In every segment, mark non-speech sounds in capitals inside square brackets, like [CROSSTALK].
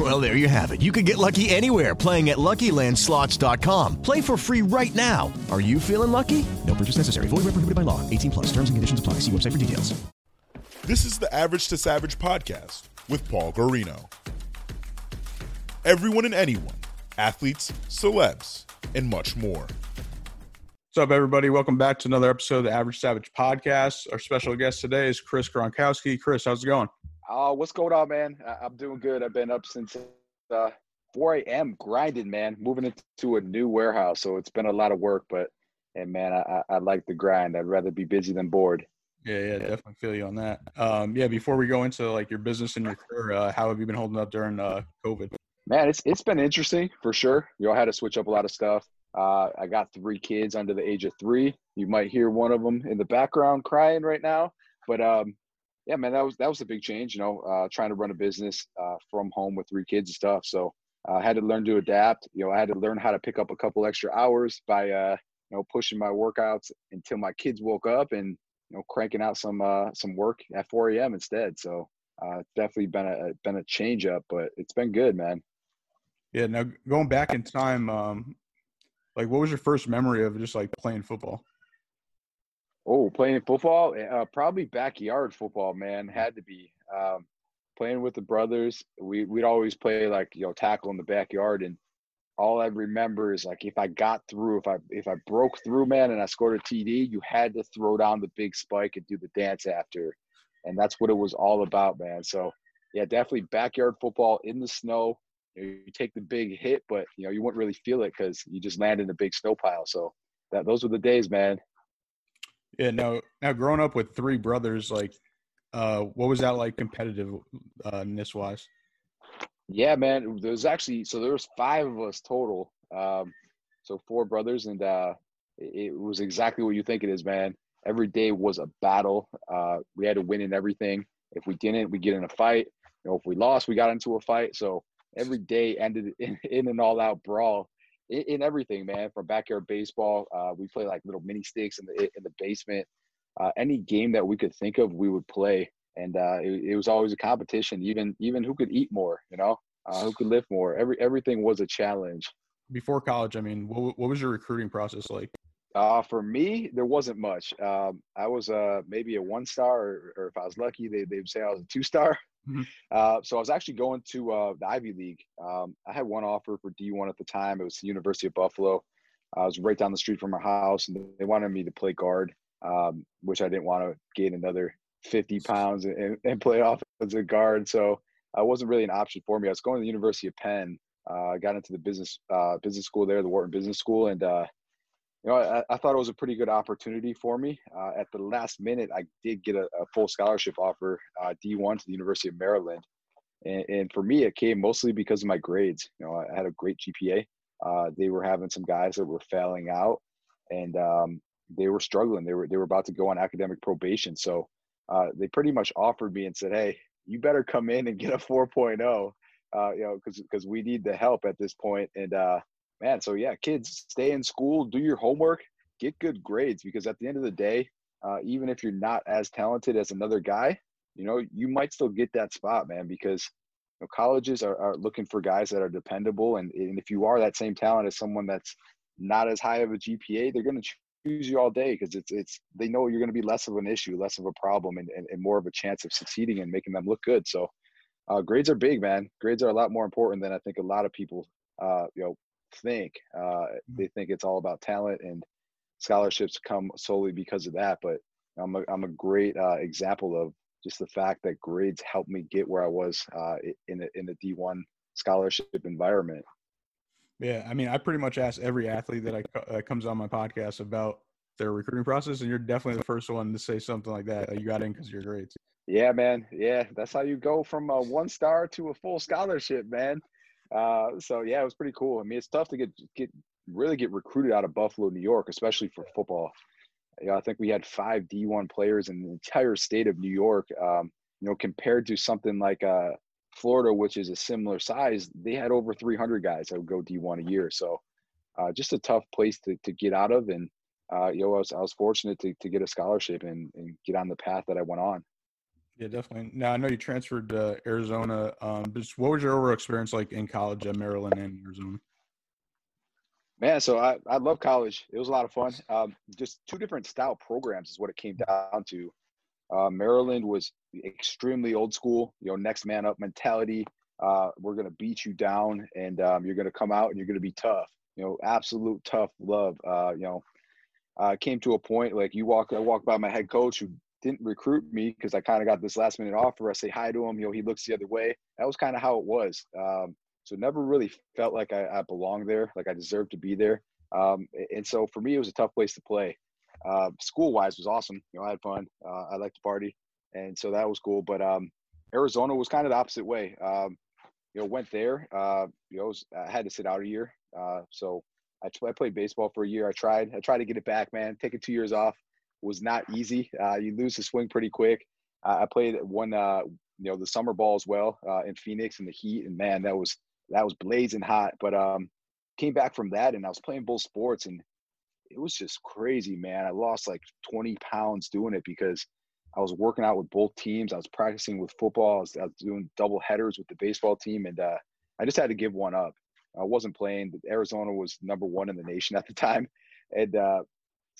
Well, there you have it. You can get lucky anywhere playing at LuckyLandSlots.com. Play for free right now. Are you feeling lucky? No purchase necessary. Void where prohibited by law. 18 plus. Terms and conditions apply. See website for details. This is the Average to Savage podcast with Paul Garino. Everyone and anyone, athletes, celebs, and much more. What's up, everybody? Welcome back to another episode of the Average Savage podcast. Our special guest today is Chris Gronkowski. Chris, how's it going? Uh, what's going on, man? I- I'm doing good. I've been up since uh, 4 a.m. grinding, man. Moving into a new warehouse, so it's been a lot of work. But and man, I, I I like the grind. I'd rather be busy than bored. Yeah, yeah, definitely feel you on that. Um, yeah, before we go into like your business and your career, uh, how have you been holding up during uh, COVID? Man, it's it's been interesting for sure. You all had to switch up a lot of stuff. Uh, I got three kids under the age of three. You might hear one of them in the background crying right now, but um, yeah, man, that was that was a big change. You know, uh, trying to run a business uh, from home with three kids and stuff. So uh, I had to learn to adapt. You know, I had to learn how to pick up a couple extra hours by uh, you know pushing my workouts until my kids woke up and you know cranking out some uh, some work at 4 a.m. instead. So uh, it's definitely been a been a change up, but it's been good, man. Yeah, now going back in time, um, like what was your first memory of just like playing football? Oh, playing football, uh, probably backyard football, man. Had to be um, playing with the brothers. We we'd always play like you know tackle in the backyard, and all I remember is like if I got through, if I if I broke through, man, and I scored a TD, you had to throw down the big spike and do the dance after, and that's what it was all about, man. So yeah, definitely backyard football in the snow. You, know, you take the big hit, but you know you wouldn't really feel it because you just land in a big snow pile. So that those were the days, man. Yeah, now now growing up with three brothers, like uh, what was that like competitiveness wise? Yeah, man. There was actually so there was five of us total. Um, so four brothers, and uh, it, it was exactly what you think it is, man. Every day was a battle. Uh, we had to win in everything. If we didn't, we get in a fight. You know, if we lost, we got into a fight. So every day ended in, in an all-out brawl in, in, everything, man. From backyard baseball, uh, we play like little mini sticks in the in the basement. Uh, any game that we could think of, we would play, and uh, it, it, was always a competition. Even even who could eat more, you know, uh, who could lift more. Every everything was a challenge. Before college, I mean, what what was your recruiting process like? Uh, for me, there wasn't much. Um, I was uh, maybe a one star, or, or if I was lucky, they they'd say I was a two star. Mm-hmm. Uh, so I was actually going to uh, the Ivy League. Um, I had one offer for D1 at the time. It was the University of Buffalo. I was right down the street from my house, and they wanted me to play guard, um, which I didn't want to gain another 50 pounds and, and play off as a guard. So it wasn't really an option for me. I was going to the University of Penn. Uh, I got into the business uh, business school there, the Wharton Business School, and uh, you know, I, I, thought it was a pretty good opportunity for me. Uh, at the last minute, I did get a, a full scholarship offer, uh, D1 to the University of Maryland. And, and, for me, it came mostly because of my grades. You know, I had a great GPA. Uh, they were having some guys that were failing out, and um, they were struggling. They were they were about to go on academic probation. So uh, they pretty much offered me and said, "Hey, you better come in and get a 4.0, uh, you know, because we need the help at this point." And uh, man so yeah kids stay in school do your homework get good grades because at the end of the day uh, even if you're not as talented as another guy you know you might still get that spot man because you know, colleges are, are looking for guys that are dependable and, and if you are that same talent as someone that's not as high of a gpa they're going to choose you all day because it's it's they know you're going to be less of an issue less of a problem and, and, and more of a chance of succeeding and making them look good so uh, grades are big man. Grades are a lot more important than i think a lot of people uh, you know think. Uh, Mm-hmm. they think it's all about talent and scholarships come solely because of that. But I'm a, I'm a great uh, example of just the fact that grades helped me get where I was uh, in a, in a D1 scholarship environment. Yeah, I mean, I pretty much ask every athlete that I that comes on my podcast about their recruiting process, and you're definitely the first one to say something like that. Like you got in because your grades. Yeah, man. Yeah, that's how you go from a one star to a full scholarship, man. Uh, so yeah, it was pretty cool. I mean, it's tough to get get really get recruited out of Buffalo, New York, especially for football. you know, I think we had five D1 players in the entire state of New York. Um, you know, compared to something like uh, Florida, which is a similar size, they had over 300 guys that would go D1 a year. So uh, just a tough place to, to get out of. And, uh, you know, I was, I was fortunate to, to get a scholarship and, and get on the path that I went on. Yeah, definitely. Now I know you transferred to Arizona. Um, just what was your overall experience like in college at Maryland and Arizona? Man, so I, I love college. It was a lot of fun. Um, just two different style programs is what it came down to. Uh, Maryland was extremely old school, you know, next man up mentality. Uh, we're going to beat you down and um, you're going to come out and you're going to be tough, you know, absolute tough love. Uh, you know, uh, came to a point like you walk, I walk by my head coach who didn't recruit me because I kind of got this last minute offer. I say hi to him, you know, he looks the other way. That was kind of how it was. Um, so never really felt like I, I belonged there, like I deserved to be there. Um, and so for me, it was a tough place to play. Uh, school wise was awesome. You know, I had fun. Uh, I liked to party, and so that was cool. But um, Arizona was kind of the opposite way. Um, you know, went there. Uh, you know, was, I had to sit out a year. Uh, so I, I played baseball for a year. I tried. I tried to get it back, man. Taking two years off was not easy. Uh, you lose the swing pretty quick. I played one, uh, you know, the summer ball as well in Phoenix in the heat, and man, that was that was blazing hot. But um, came back from that and I was playing both sports and it was just crazy, man. I lost like 20 pounds doing it because I was working out with both teams. I was practicing with football. I was, I was doing double headers with the baseball team, and uh, I just had to give one up. I wasn't playing. Arizona was number one in the nation at the time, and uh,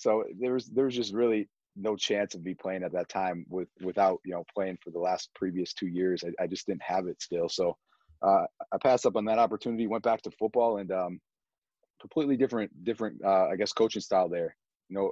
so there was there was just really no chance of me playing at that time with without you know playing for the last previous two years. I, I just didn't have it still. So uh, I passed up on that opportunity, went back to football, and um, completely different, different, uh, I guess, coaching style there. You know,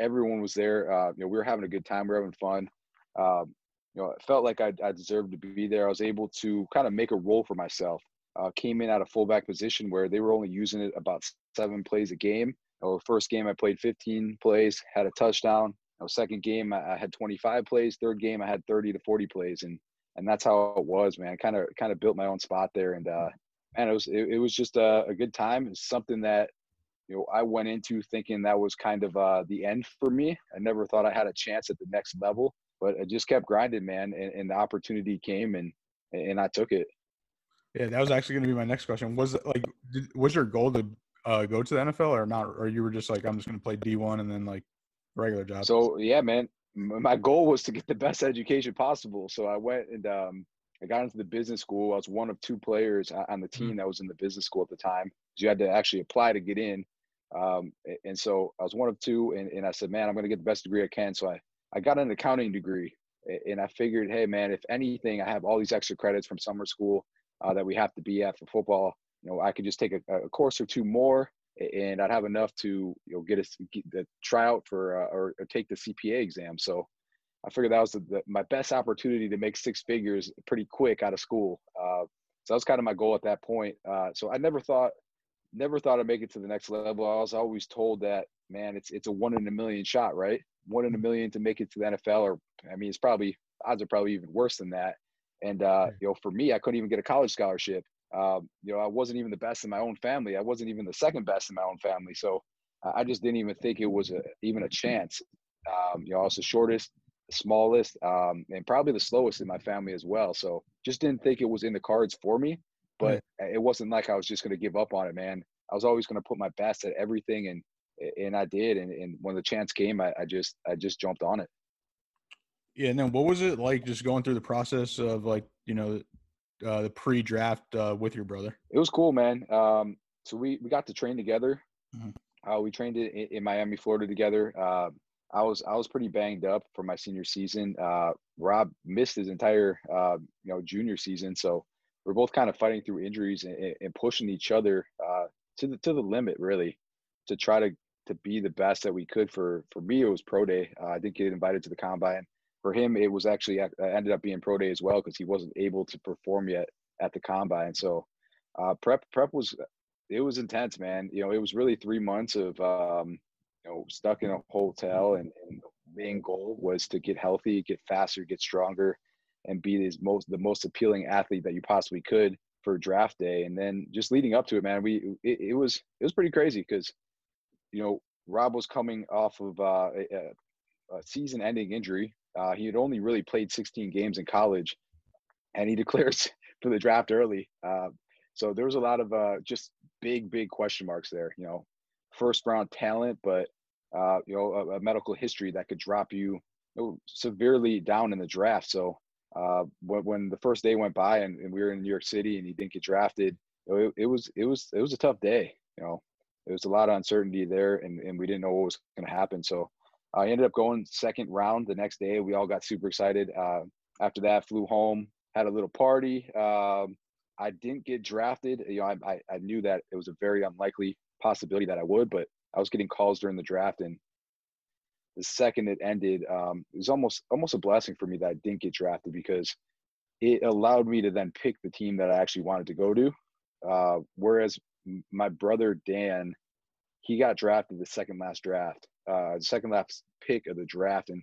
everyone was there. Uh, you know, we were having a good time, We are having fun. Um, you know, it felt like I, I deserved to be there. I was able to kind of make a role for myself. Uh, came in at a fullback position where they were only using it about seven plays a game. Know, first game I played 15 plays, had a touchdown. Second game I, had 25 plays. Third game I had 30 to 40 plays, and and that's how it was, man. Kind of kind of built my own spot there, and uh, it was it, it was just a, a, good time. It's something that you know I went into thinking that was kind of uh, the end for me. I never thought I had a chance at the next level, but I just kept grinding, man, and, and the opportunity came, and and I took it. Yeah, that was actually going to be my next question. Was it like did, was your goal to uh, go to the NFL or not, or you were just like I'm just going to play D1 and then like regular job? So yeah, man, my goal was to get the best education possible. So I went and um, I got into the business school. I was one of two players on the team mm. that was in the business school at the time. So you had to actually apply to get in. Um, and so I was one of two, and, and I said, man, I'm going to get the best degree I can. So I, I got an accounting degree, and I figured, hey, man, if anything, I have all these extra credits from summer school uh, that we have to be at for football. You know, I could just take a, a course or two more, and I'd have enough to you know get a get the tryout for uh, or, or, take the CPA exam. So I figured that was the, the, my best opportunity to make six figures pretty quick out of school. Uh, so that was kind of my goal at that point. Uh, so I never thought, never thought I'd make it to the next level. I was always told that, man, it's it's a one in a million shot, right? One in a million to make it to the NFL, or I mean, it's probably odds are probably even worse than that. And uh, you know, for me, I couldn't even get a college scholarship. Um, you know, I wasn't even the best in my own family. I wasn't even the second best in my own family. So I just didn't even think it was a, even a chance. Um, you know, I was the shortest the smallest, um, and probably the slowest in my family as well. So just didn't think it was in the cards for me. But it wasn't like I was just going to give up on it, man. I was always going to put my best at everything, and and I did. And, and when the chance came, I, I just I just jumped on it. Yeah, and then what was it like just going through the process of like you know uh, the pre-draft uh, with your brother? It was cool, man. Um, so we we got to train together. Mm-hmm. Uh, we trained in, in, Miami, Florida together. Uh, I was I was pretty banged up for my senior season. Uh, Rob missed his entire uh, you know junior season, so we're both kind of fighting through injuries and, and pushing each other uh, to the to the limit, really, to try to to be the best that we could. For for me, it was pro day. Uh, I didn't get invited to the combine. For him, it was actually uh, ended up being pro day as well because he wasn't able to perform yet at the combine. So uh, prep prep was it was intense, man. You know, it was really three months of um, you know, stuck in a hotel and, and the main goal was to get healthy, get faster, get stronger, and be the most the most appealing athlete that you possibly could for draft day. And then just leading up to it, man, we it, it was it was pretty crazy because you know Rob was coming off of uh, a, a season-ending injury. Uh, he had only really played 16 games in college, and he [LAUGHS] declares for the draft early. Uh, so there was a lot of uh, just big, big question marks there. You know, first round talent, but uh, you know a, a, medical history that could drop you, you know, severely down in the draft. So uh, when, when, the first day went by and, and, we were in New York City and he didn't get drafted, it, it, was it was it was a tough day. You know, there was a lot of uncertainty there, and, and we didn't know what was going to happen. So I ended up going second round the next day. We all got super excited. Uh, after that, flew home, had a little party. Um, I didn't get drafted. You know, I, I knew that it was a very unlikely possibility that I would, but I was getting calls during the draft, and the second it ended, um, it was almost almost a blessing for me that I didn't get drafted because it allowed me to then pick the team that I actually wanted to go to. Uh, whereas my brother Dan, he got drafted the second last draft, uh, second last pick of the draft, and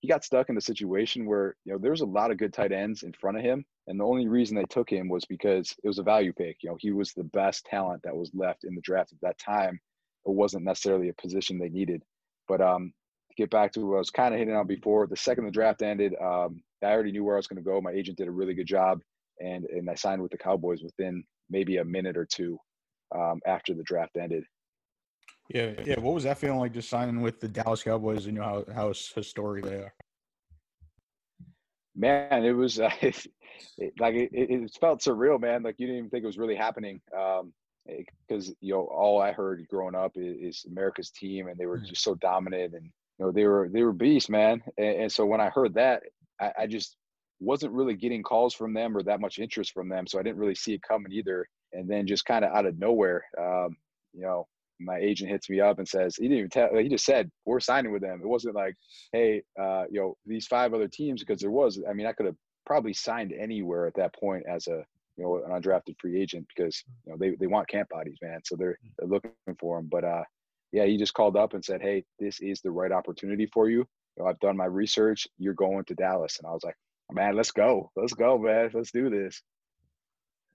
he got stuck in the situation where you know there was a lot of good tight ends in front of him, and the only reason they took him was because it was a value pick. You know, he was the best talent that was left in the draft at that time. It wasn't necessarily a position they needed. But um, to get back to what I was kind of hitting on before, the second the draft ended, um, I already knew where I was going to go. My agent did a really good job, and and I signed with the Cowboys within maybe a minute or two um, after the draft ended. Yeah, yeah. What was that feeling like just signing with the Dallas Cowboys and you know how how historic they are? Man, it was [LAUGHS] uh, it, it, like it, it, felt surreal, man. Like you didn't even think it was really happening. Um, because you know all I heard growing up is, is, America's team, and they were mm. just so dominant, and you know they were they were beasts, man. And, and so when I heard that, I, I, just wasn't really getting calls from them or that much interest from them, so I didn't really see it coming either. And then just kind of out of nowhere, um, you know, my agent hits me up and says he didn't even tell he just said we're signing with them. It wasn't like hey uh, you know these five other teams because there was i mean i could have probably signed anywhere at that point as a you know an undrafted free agent because you know they, they want camp bodies man. So they're they're looking for them but uh yeah he just called up and said hey this is the right opportunity for you, you know, i've done my research. You're going to dallas. And i was like man let's go. Let's go man. Let's do this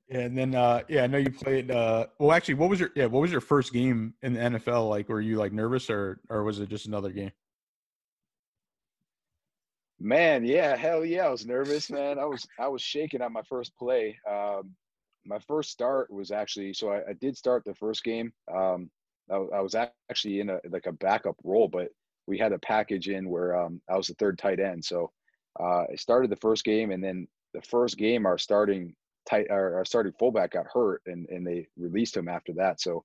yeah, and then uh, yeah, I know you played. Uh, well, actually, what was your yeah? What was your first game in the NFL like? Were you like nervous, or or was it just another game? Man, yeah, hell yeah, I was nervous, man. I was I was shaking on my first play. Um, my first start was actually so I, I did start the first game. Um, I, I, was actually in a like a backup role, but we had a package in where um, I was the third tight end. So uh, I started the first game, and then the first game, our starting tight our, our starting fullback got hurt and and they released him after that. So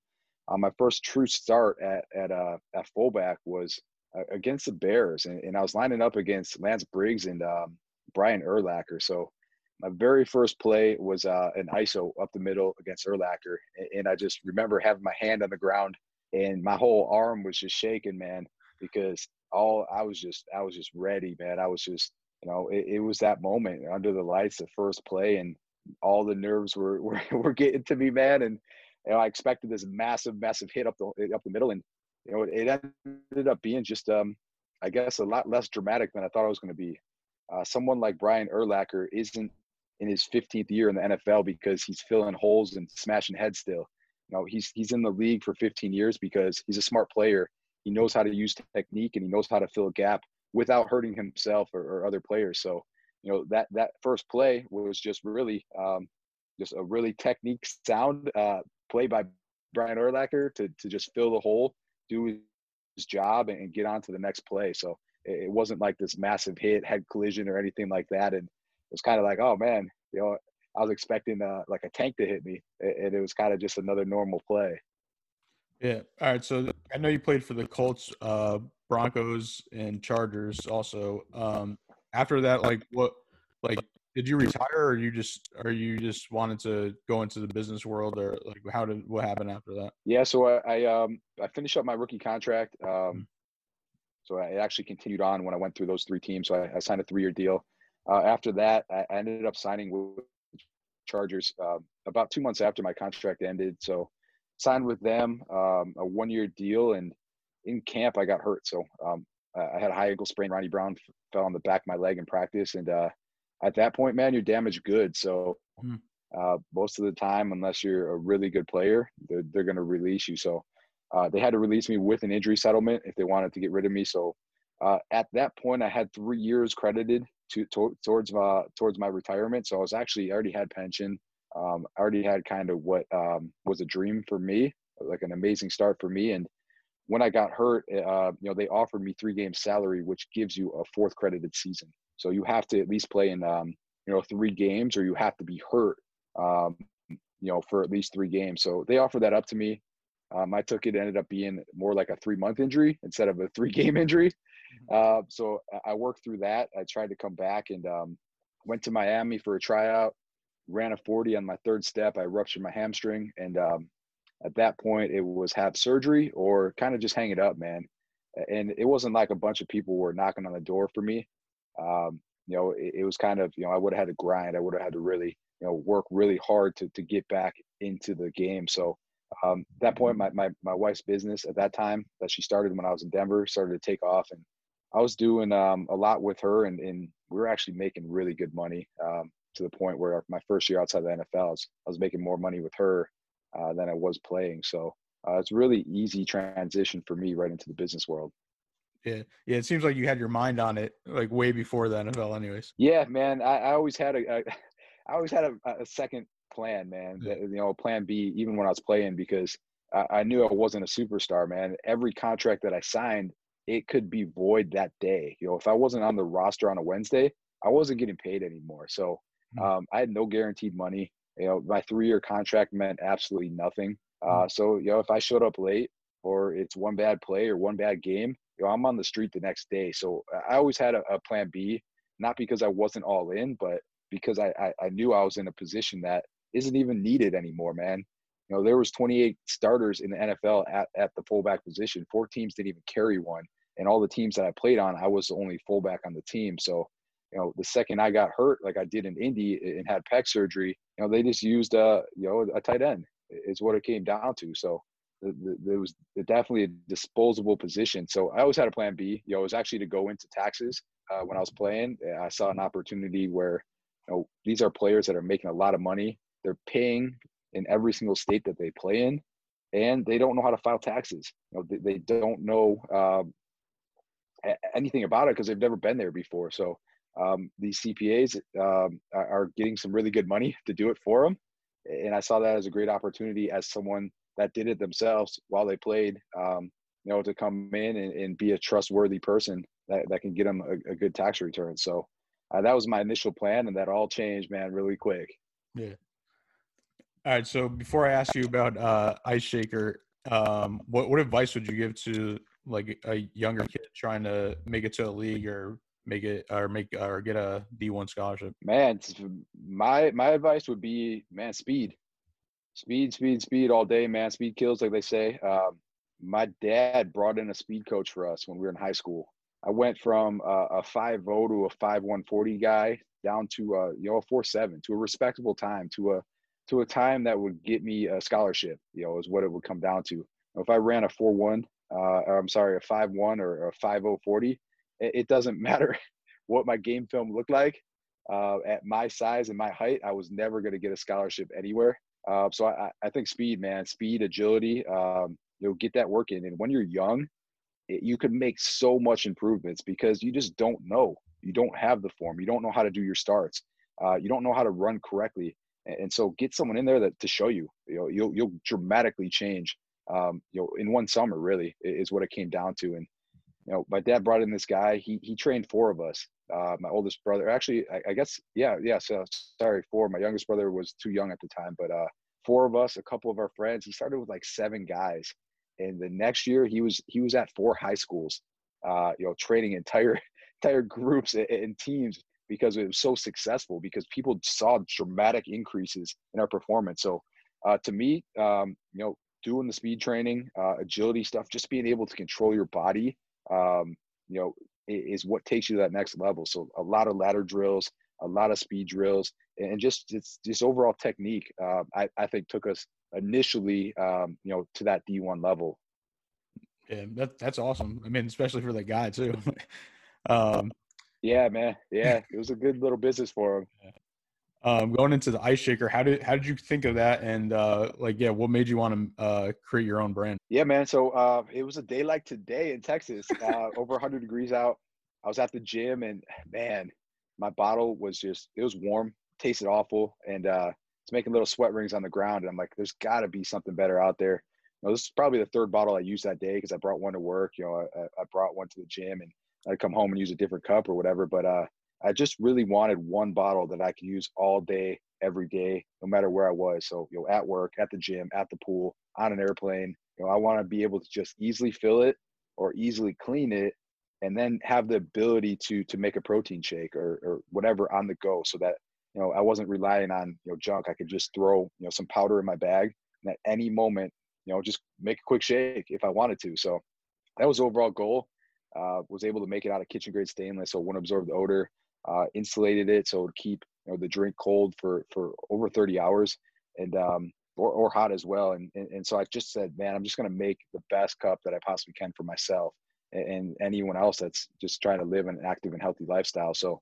uh, my first true start at at uh, at fullback was uh, against the Bears, and, and, I was lining up against Lance Briggs and um, Brian Urlacher. So my very first play was uh, an ISO up the middle against Urlacher, and, and I just remember having my hand on the ground and my whole arm was just shaking, man, because all I was just I was just ready, man. I was just you know it, it was that moment under the lights, the first play, and all the nerves were, [LAUGHS] were, were getting to me, man. And you know, I expected this massive, massive hit up the up the middle, and you know, it ended up being just, um, I guess, a lot less dramatic than I thought it was going to be. Uh, someone like Brian Urlacher isn't in his 15th year in the NFL because he's filling holes and smashing heads still. You know, he's he's in the league for 15 years because he's a smart player. He knows how to use technique and he knows how to fill a gap without hurting himself or, or other players. So you know that that first play was just really um, just a really technique sound uh, play by Brian Urlacher to to just fill the hole, do his job, and, get on to the next play. So it, it wasn't like this massive hit, head collision, or anything like that. And it was kind of like, oh man, you know, I was expecting uh, like a tank to hit me, and it was kind of just another normal play. Yeah. All right. So I know you played for the Colts, uh, Broncos, and Chargers also. Um, after that, like what, like did you retire or you just are you just wanted to go into the business world or like how did what happened after that yeah so i, I um i finished up my rookie contract um mm-hmm. so i actually continued on when i went through those three teams so i, I signed a three-year deal uh, after that I, ended up signing with chargers uh, about two months after my contract ended so signed with them um, a one-year deal and in camp i got hurt so um, I had a high ankle sprain. Ronnie Brown fell on the back of my leg in practice, and uh, at that point, man, you're damaged good. So uh, most of the time, unless you're a really good player, they're, they're going to release you. So uh, they had to release me with an injury settlement if they wanted to get rid of me. So uh, at that point, I had three years credited to, to towards uh, towards my retirement. So I was actually I already had pension. Um, I already had kind of what um, was a dream for me, like an amazing start for me. And when I got hurt, uh, you know, they offered me three games salary, which gives you a fourth credited season. So you have to at least play in, um, you know, three games, or you have to be hurt, um, you know, for at least three games. So they offered that up to me. Um, I took it. Ended up being more like a three month injury instead of a [LAUGHS] three game injury. Uh, so I worked through that. I tried to come back and um, went to Miami for a tryout. Ran a 40 on my third step. I ruptured my hamstring, and um, at that point, it was have surgery or kind of just hang it up, man. And it wasn't like a bunch of people were knocking on the door for me. Um, you know, it, it was kind of you know I would have had to grind. I would have had to really you know work really hard to to get back into the game. So um, at that point, my, my my wife's business at that time that she started when I was in Denver started to take off, and I was doing um, a lot with her, and, and we were actually making really good money um, to the point where my first year outside the NFL, I was, I was making more money with her uh, than I was playing. So uh, it's really easy transition for me right into the business world. Yeah, yeah. It seems like you had your mind on it like way before the NFL, anyways. Yeah, man. I, I always had a, [LAUGHS] I always had a, a second plan, man. Yeah. You know, plan B, even when I was playing, because I, I knew I wasn't a superstar, man. Every contract that I signed, it could be void that day. You know, if I wasn't on the roster on a Wednesday, I wasn't getting paid anymore. So hmm. um, I had no guaranteed money. You know, my three-year contract meant absolutely nothing. Hmm. Uh, so you know, if I showed up late or it's one bad play or one bad game, you know, I'm on the street the next day. So I always had a, a plan B, not because I wasn't all in, but because I, I, I knew I was in a position that isn't even needed anymore, man. You know, there was 28 starters in the NFL at, at the fullback position. Four teams didn't even carry one and all the teams that I played on, I was the only fullback on the team. So, you know, the second I got hurt, like I did in Indy and had pec surgery, you know, they just used uh, you know, a tight end is what it came down to. So there was definitely a disposable position. So I always had a plan B. You know, it was actually to go into taxes uh, when I was playing. I saw an opportunity where, you know, these are players that are making a lot of money. They're paying in every single state that they play in, and they don't know how to file taxes. You know, they, they don't know um, anything about it because they've never been there before. So um, these CPAs um, are getting some really good money to do it for them, and I saw that as a great opportunity as someone that did it themselves while they played. Um, you know, to come in and, and, be a trustworthy person that, that can get them a, a good tax return. So uh, that was my initial plan, and that all changed, man, really quick. Yeah. All right. So before I ask you about uh, Ice Shaker, um, what what advice would you give to like a younger kid trying to make it to a league or make it or make or get a D1 scholarship? Man, my my advice would be man, speed, speed, speed, speed all day, man. Speed kills, like they say. Um, my dad brought in a speed coach for us when we were in high school. I went from a five zero to a five one forty guy down to a you know a four seven to a respectable time to a to a time that would get me a scholarship. You know, is what it would come down to. If I ran a four one uh, I'm sorry, a five one or a five oh forty. It, doesn't [LAUGHS] matter what my game film looked like. Uh, at my size and my height, I was never going to get a scholarship anywhere. Uh, so I, I think speed, man, speed, agility, um, you know, get that work in. And when you're young, it, you can make so much improvements because you just don't know. You don't have the form. You don't know how to do your starts. Uh, you don't know how to run correctly. And, and so get someone in there that to show you. You know, you'll you'll dramatically change um, you know, in one summer really is what it came down to. And, you know, my dad brought in this guy, he, he trained four of us. Uh, my oldest brother, actually, I, I, guess, yeah, yeah. So sorry, four, my youngest brother was too young at the time, but, uh, four of us, a couple of our friends, he started with like seven guys. And the next year he was, he was at four high schools, uh, you know, training entire, [LAUGHS] entire groups and, and teams because it was so successful because people saw dramatic increases in our performance. So, uh, to me, um, you know, doing the speed training, uh, agility stuff, just being able to control your body, um, you know, is what takes you to that next level. So a lot of ladder drills, a lot of speed drills, and just it's just overall technique. Uh, I, I think took us initially, um, you know, to that D1 level. Yeah, that, that's awesome. I mean, especially for the guy too. [LAUGHS] um, yeah, man. Yeah, it was a good little business for him. Um, going into the ice shaker, how did how did you think of that? And uh, like, yeah, what made you want to uh, create your own brand? Yeah, man. So uh, it was a day like today in Texas, uh, over 100 degrees out. I was at the gym, and man, my bottle was just it was warm, tasted awful, and uh, it's making little sweat rings on the ground. And I'm like, there's got to be something better out there. You know, this is probably the third bottle I used that day because I brought one to work. You know, I, I brought one to the gym, and I'd come home and use a different cup or whatever. But uh, I just really wanted one bottle that I could use all day, every day, no matter where I was. So, you know, at work, at the gym, at the pool, on an airplane. You know, I want to be able to just easily fill it or easily clean it and then have the ability to to make a protein shake or, or whatever on the go so that you know i wasn't relying on you know junk i could just throw you know some powder in my bag and at any moment you know just make a quick shake if i wanted to so that was overall goal uh, was able to make it out of kitchen grade stainless so it wouldn't absorb the odor uh, insulated it so it would keep you know the drink cold for for over 30 hours and um or, or hot as well. And, and and so i just said man i'm just going to make the best cup that i possibly can for myself and, and anyone else that's just trying to live an active and healthy lifestyle. So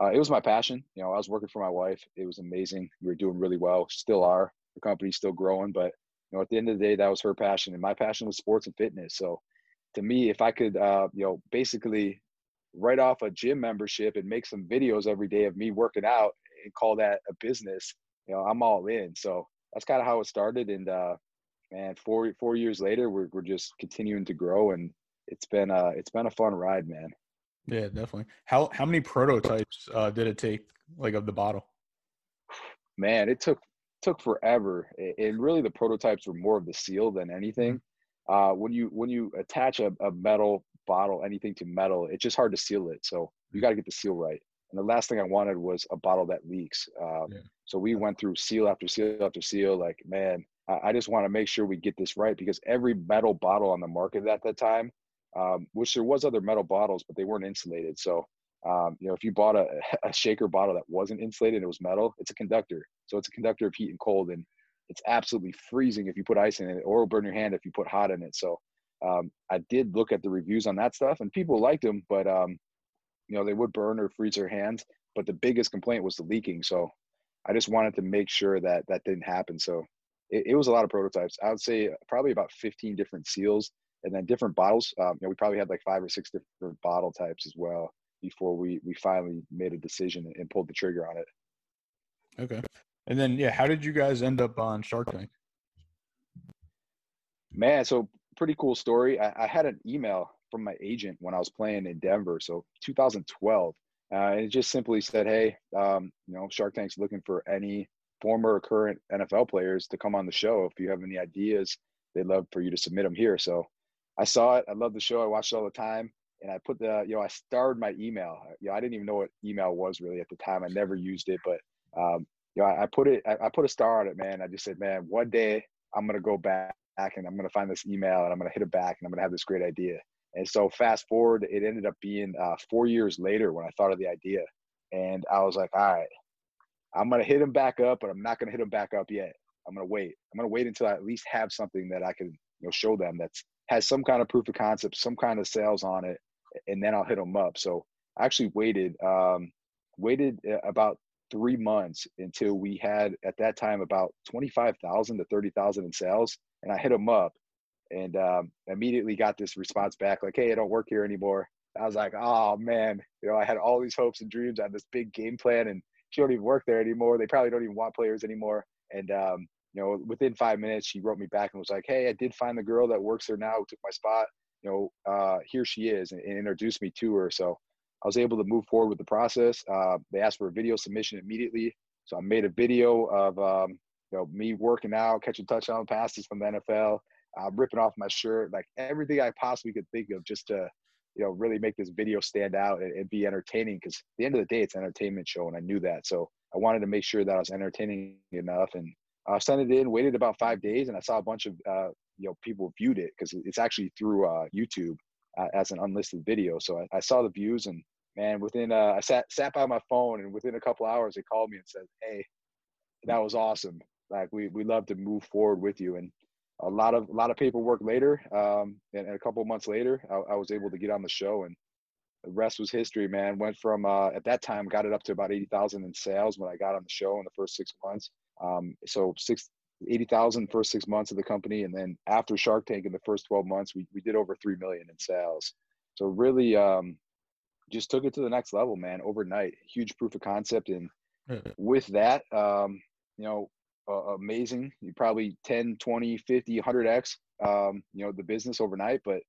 uh, it was my passion. You know i was working for my wife. It was amazing. We were doing really well. Still are. The company's still growing but you know at the end of the day that was her passion. And my passion was sports and fitness. So to me if i could uh, you know basically write off a gym membership and make some videos every day of me working out and call that a business, you know, I'm all in. So that's kind of how it started. And uh, man, four four years later, we're we're just continuing to grow, and it's been uh it's been a fun ride, man. Yeah, definitely. How how many prototypes uh, did it take, like of the bottle? Man, it took took forever, and really the prototypes were more of the seal than anything. Mm-hmm. Uh, when you when you attach a, a metal bottle anything to metal, it's just hard to seal it. So you got to get the seal right. And the last thing I wanted was a bottle that leaks. Um, yeah. So we went through seal after seal after seal. Like, man, I, I just want to make sure we get this right because every metal bottle on the market at that time, um, which there was other metal bottles, but they weren't insulated. So, um, you know, if you bought a, [LAUGHS] a shaker bottle that wasn't insulated, it was metal. It's a conductor. So it's a conductor of heat and cold, and it's absolutely freezing if you put ice in it, or it'll burn your hand if you put hot in it. So um, I did look at the reviews on that stuff, and people liked them, but um, you know they would burn or freeze their hands. But the biggest complaint was the leaking. So I just wanted to make sure that that didn't happen. So it, it was a lot of prototypes. I would say probably about 15 different seals, and then different bottles. Um, you know, we probably had like five or six different bottle types as well before we we finally made a decision and pulled the trigger on it. Okay. And then yeah, how did you guys end up on Shark Tank? Man, so pretty cool story. I, I, had an email from my agent when I was playing in Denver, so 2012, uh, and it just simply said, "Hey, um, you know, Shark Tank's looking for any former or current NFL players to come on the show. If you have any ideas, they'd love for you to submit them here." So I saw it. I love the show. I watched it all the time, and I put the, you know, I starred my email. You know, I didn't even know what email was really at the time. I never used it, but um, you know, I, I put it. I, I put a star on it, man. I just said, man, one day I'm gonna go back back and I'm going to find this email and I'm going to hit it back and I'm going to have this great idea. And so fast forward, it ended up being uh, four years later when I thought of the idea. And I was like, all right, I'm going to hit him back up, but I'm not going to hit him back up yet. I'm going to wait. I'm going to wait until I at least have something that I can you know, show them that's has some kind of proof of concept, some kind of sales on it, and then I'll hit them up. So I actually waited, um, waited uh, about three months until we had at that time about 25,000 to 30,000 in sales. And I hit them up and um, immediately got this response back like, hey, I don't work here anymore. I was like, oh man, you know, I had all these hopes and dreams. Had this big game plan and she don't even work there anymore. They probably don't even want players anymore. And, um, you know, within five minutes, she wrote me back and was like, hey, I did find the girl that works there now who took my spot. You know, uh, here she is and, and introduced me to her. So I was able to move forward with the process. Uh, they asked for a video submission immediately, so I made a video of um, you know me working out, catching touchdown passes from the NFL, uh, ripping off my shirt, like everything I possibly could think of, just to you know really make this video stand out and, and be entertaining. Because at the end of the day, it's an entertainment show, and I knew that. So I wanted to make sure that I was entertaining enough, and I sent it in. Waited about five days, and I saw a bunch of uh, you know people viewed it because it's actually through uh, YouTube uh, as an unlisted video. So I, I, saw the views and man, within uh, I sat sat by my phone and within a couple hours they called me and said, "Hey, that was awesome. Like we we love to move forward with you." And a lot of a lot of paperwork later, um, and, and a couple months later, I, I, was able to get on the show and the rest was history, man. Went from uh, at that time, got it up to about eighty thousand in sales when I got on the show in the first six months. Um, so six. 80,000 first six months of the company. And then after Shark Tank in the first 12 months, we, we did over 3 million in sales. So really, um, just took it to the next level, man, overnight. Huge proof of concept. And [LAUGHS] with that, um, you know, uh, amazing. You probably 10, 20, 50, 100x, um, you know, the business overnight, but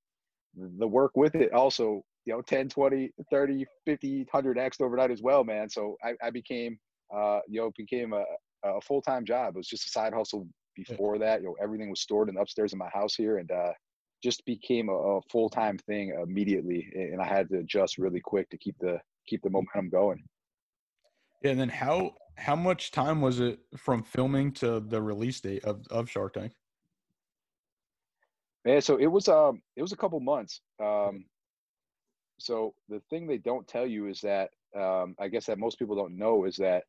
the work with it also, you know, 10, 20, 30, 50, 100x overnight as well, man. So I, I became, uh, you know, became a, a full-time job. It was just a side hustle before that. You know, everything was stored in upstairs in my house here and, uh, just became a, a full-time thing immediately. And I had to adjust really quick to keep the, keep the momentum going. Yeah, and then how how much time was it from filming to the release date of, of Shark Tank? Yeah, so it was um it was a couple months. Um, so the thing they don't tell you is that um, I guess that most people don't know is that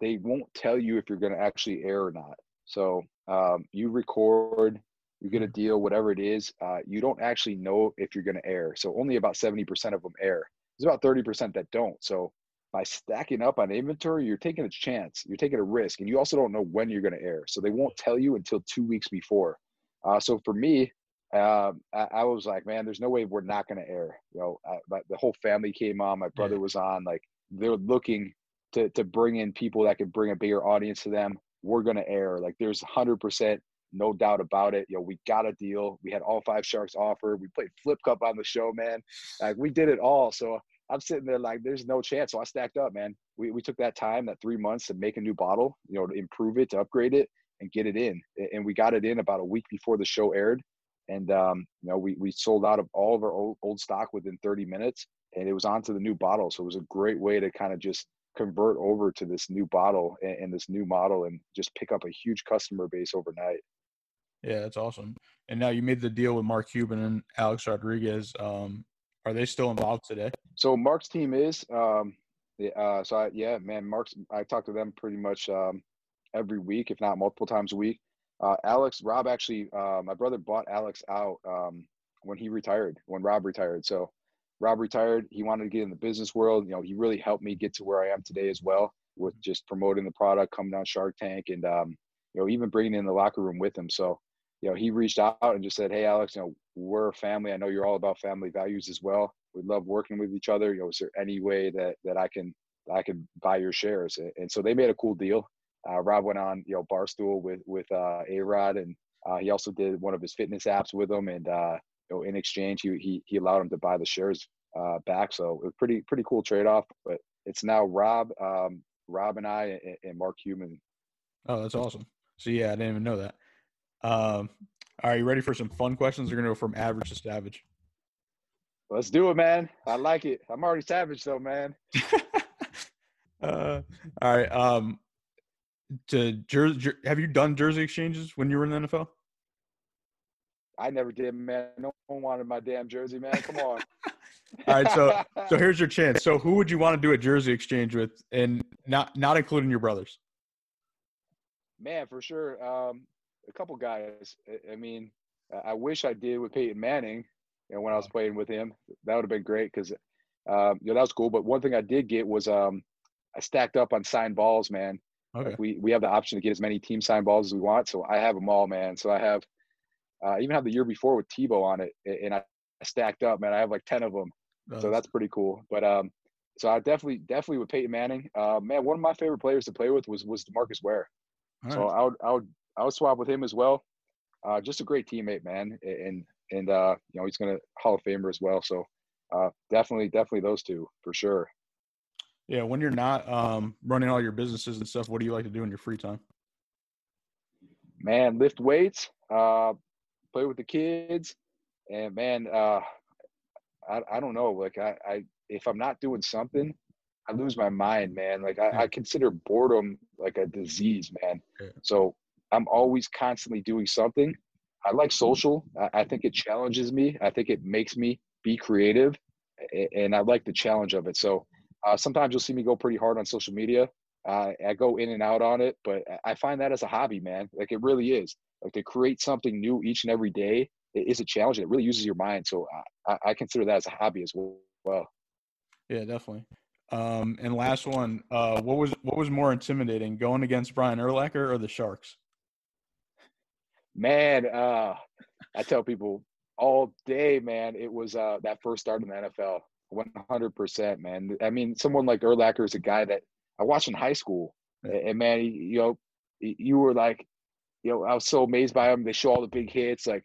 they won't tell you if you're going to actually air or not. So um, you record, you get a deal, whatever it is. Uh, you don't actually know if you're going to air. So only about seventy percent of them air. There's about thirty percent that don't. So by stacking up on inventory, you're taking a chance, you're taking a risk, and you also don't know when you're going to air. So they won't tell you until two weeks before. Uh, so for me, uh, I, I, was like, man, there's no way we're not going to air. You know, I, my, the whole family came on, my brother yeah. was on. Like they're looking to to bring in people that can bring a bigger audience to them. We're going to air. Like there's 100 percent no doubt about it. You know, we got a deal. We had all five sharks offer. We played flip cup on the show, man. Like we did it all. So I'm sitting there like, there's no chance. So I stacked up, man. We, we took that time, that three months to make a new bottle, you know, to improve it, to upgrade it and get it in. And we got it in about a week before the show aired. And, um, you know, we, we sold out of all of our old, old stock within 30 minutes and it was onto the new bottle. So it was a great way to kind of just convert over to this new bottle and, and this new model and just pick up a huge customer base overnight. Yeah, that's awesome. And now you made the deal with Mark Cuban and Alex Rodriguez. Um, are they still involved today? So Mark's team is. Um, uh, so I, yeah, man, Mark's. I talk to them pretty much um, every week, if not multiple times a week. Uh, Alex, Rob actually, uh, my brother bought Alex out um, when he retired, when Rob retired. So Rob retired. He wanted to get in the business world. You know, he really helped me get to where I am today as well with just promoting the product, coming down Shark Tank, and um, you know, even bringing in the locker room with him. So you know, he reached out and just said, "Hey, Alex, you know, we're family. I know you're all about family values as well. We love working with each other. You know, is there any way that that I can I can buy your shares?" And so they made a cool deal. Uh, Rob went on, you know, Barstool with with uh, A Rod, and uh, he also did one of his fitness apps with him. And uh, you know, in exchange, he he he allowed him to buy the shares uh, back. So it was pretty pretty cool trade off. But it's now Rob, um, Rob and I, and, and Mark Cuban. Oh, that's awesome. So yeah, I didn't even know that. Um, are you ready for some fun questions? We're gonna go from average to savage. Let's do it, man. I like it. I'm already savage though, man. [LAUGHS] uh, all right. Um, to jersey, have you done jersey exchanges when you were in the NFL? I never did, man. No one wanted my damn jersey, man. Come on. [LAUGHS] all right, so so [LAUGHS] here's your chance. So who would you want to do a jersey exchange with, and not not including your brothers? Man, for sure. Um, a couple guys. I mean, I wish I did with Peyton Manning, you know, when I was playing with him. That would have been great because, um, you know, that was cool. But one thing I did get was um, I stacked up on signed balls, man. Okay. Like we we have the option to get as many team signed balls as we want, so I have them all, man. So I have, uh, I even have the year before with Tebow on it, and I stacked up, man. I have like ten of them, nice. so that's pretty cool. But um, so I definitely definitely with Peyton Manning, uh, man, one of my favorite players to play with was was Demarcus Ware. So I would I would I would swap with him as well. Uh, just a great teammate, man, and and uh, you know he's gonna Hall of Famer as well. So uh, definitely, definitely those two for sure. Yeah, when you're not um, running all your businesses and stuff, what do you like to do in your free time? Man, lift weights, uh, play with the kids, and man, uh, I I don't know. Like I, I if I'm not doing something, I lose my mind, man. Like I, I consider boredom like a disease, man. So I'm always constantly doing something. I like social. I, I think it challenges me. I think it makes me be creative, and I like the challenge of it. So uh, sometimes you'll see me go pretty hard on social media. Uh, I go in and out on it, but I find that as a hobby, man. Like it really is. Like to create something new each and every day is a challenge. It really uses your mind. So I, I consider that as a hobby as well. Yeah, definitely. Um, and last one, uh, what was what was more intimidating, going against Brian Urlacher or the Sharks? Man, uh, I tell people all day, man, it was uh, that first start in the NFL. 100%, man. I mean, someone like Urlacher is a guy that I watched in high school. And, man, you know, you were like, you know, I was so amazed by him. They show all the big hits, like,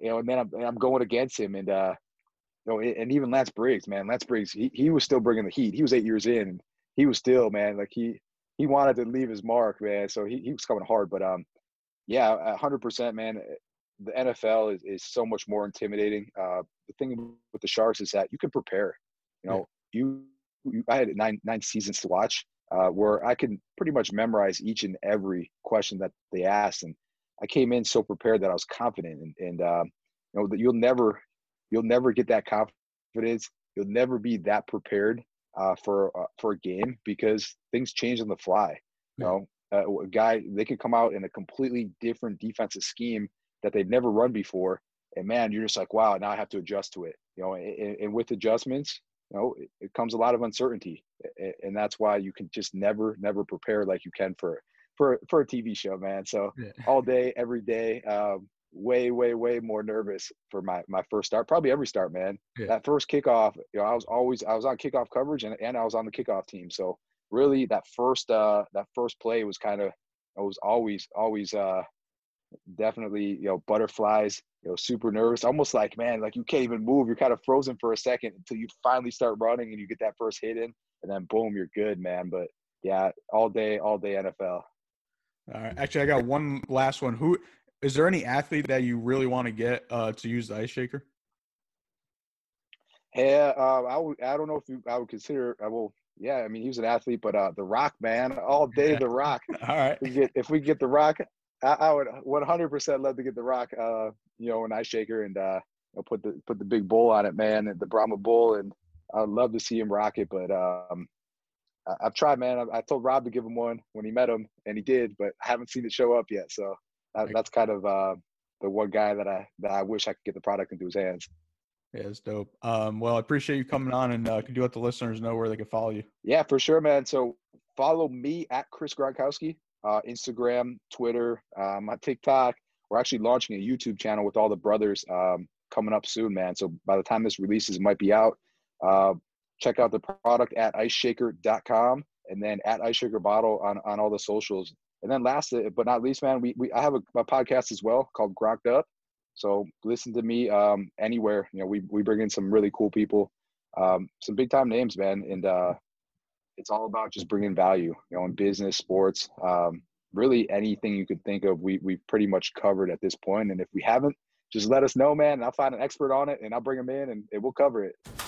you know, and then I'm, and I'm going against him. And, uh, you know, and even Lance Briggs, man, Lance Briggs, he, he was still bringing the heat. He was eight years in. He was still, man, like he, he wanted to leave his mark, man. So he, he was coming hard. But, um, yeah, 100%, man. The NFL is, is so much more intimidating. Uh, the thing with the Sharks is that you can prepare. You know, yeah. you, you, I had nine nine seasons to watch uh, where I could pretty much memorize each and every question that they asked, and I came in so prepared that I was confident. And, and uh, you know, that you'll never you'll never get that confidence. You'll never be that prepared uh, for uh, for a game because things change on the fly. You know, uh, a guy they could come out in a completely different defensive scheme that they've never run before, and man, you're just like, wow, now I have to adjust to it. You know, and, and with adjustments, you know, it, it, comes a lot of uncertainty, and that's why you can just never, never prepare like you can for for for a TV show, man. So yeah. [LAUGHS] all day, every day, um, way, way, way more nervous for my my first start. Probably every start, man. Yeah. That first kickoff, you know, I was always I was on kickoff coverage and and I was on the kickoff team. So really, that first uh that first play was kind of it was always always uh definitely you know butterflies you know super nervous almost like man like you can't even move you're kind of frozen for a second until you finally start running and you get that first hit in and then boom you're good man but yeah all day all day nfl all right actually i got one last one who is there any athlete that you really want to get uh, to use the ice shaker? Yeah uh, I, would, I don't know if you, i would consider i will yeah i mean he was an athlete but uh the rock man all day [LAUGHS] the rock [LAUGHS] all right if we get if we get the rock I, I would 100% love to get the Rock, uh, you know, an ice shaker and uh, you know, put the put the big bull on it, man, the Brahma bull, and I'd love to see him rock it. But um, I, have tried, man. I, I, told Rob to give him one when he met him, and he did, but I haven't seen it show up yet. So that, that's kind of uh, the one guy that I that I wish I could get the product into his hands. Yeah, it's dope. Um, well, I appreciate you coming on, and uh, could you let the listeners know where they can follow you? Yeah, for sure, man. So follow me at Chris Gronkowski uh, Instagram, Twitter, uh, my TikTok. We're actually launching a YouTube channel with all the brothers um, coming up soon, man. So by the time this releases, it might be out. Uh, check out the product at iceshaker.com and then at iceshaker bottle on, on all the socials. And then last but not least, man, we, we I have a, a podcast as well called Gronked Up. So listen to me um, anywhere. You know, we we bring in some really cool people, um, some big time names, man, and uh, it's all about just bringing value, you know, in business, sports, um, really anything you could think of. We we've pretty much covered at this point. point, and if we haven't, just let us know, man. And I'll find an expert on it, and I'll bring them in, and, and we'll cover it.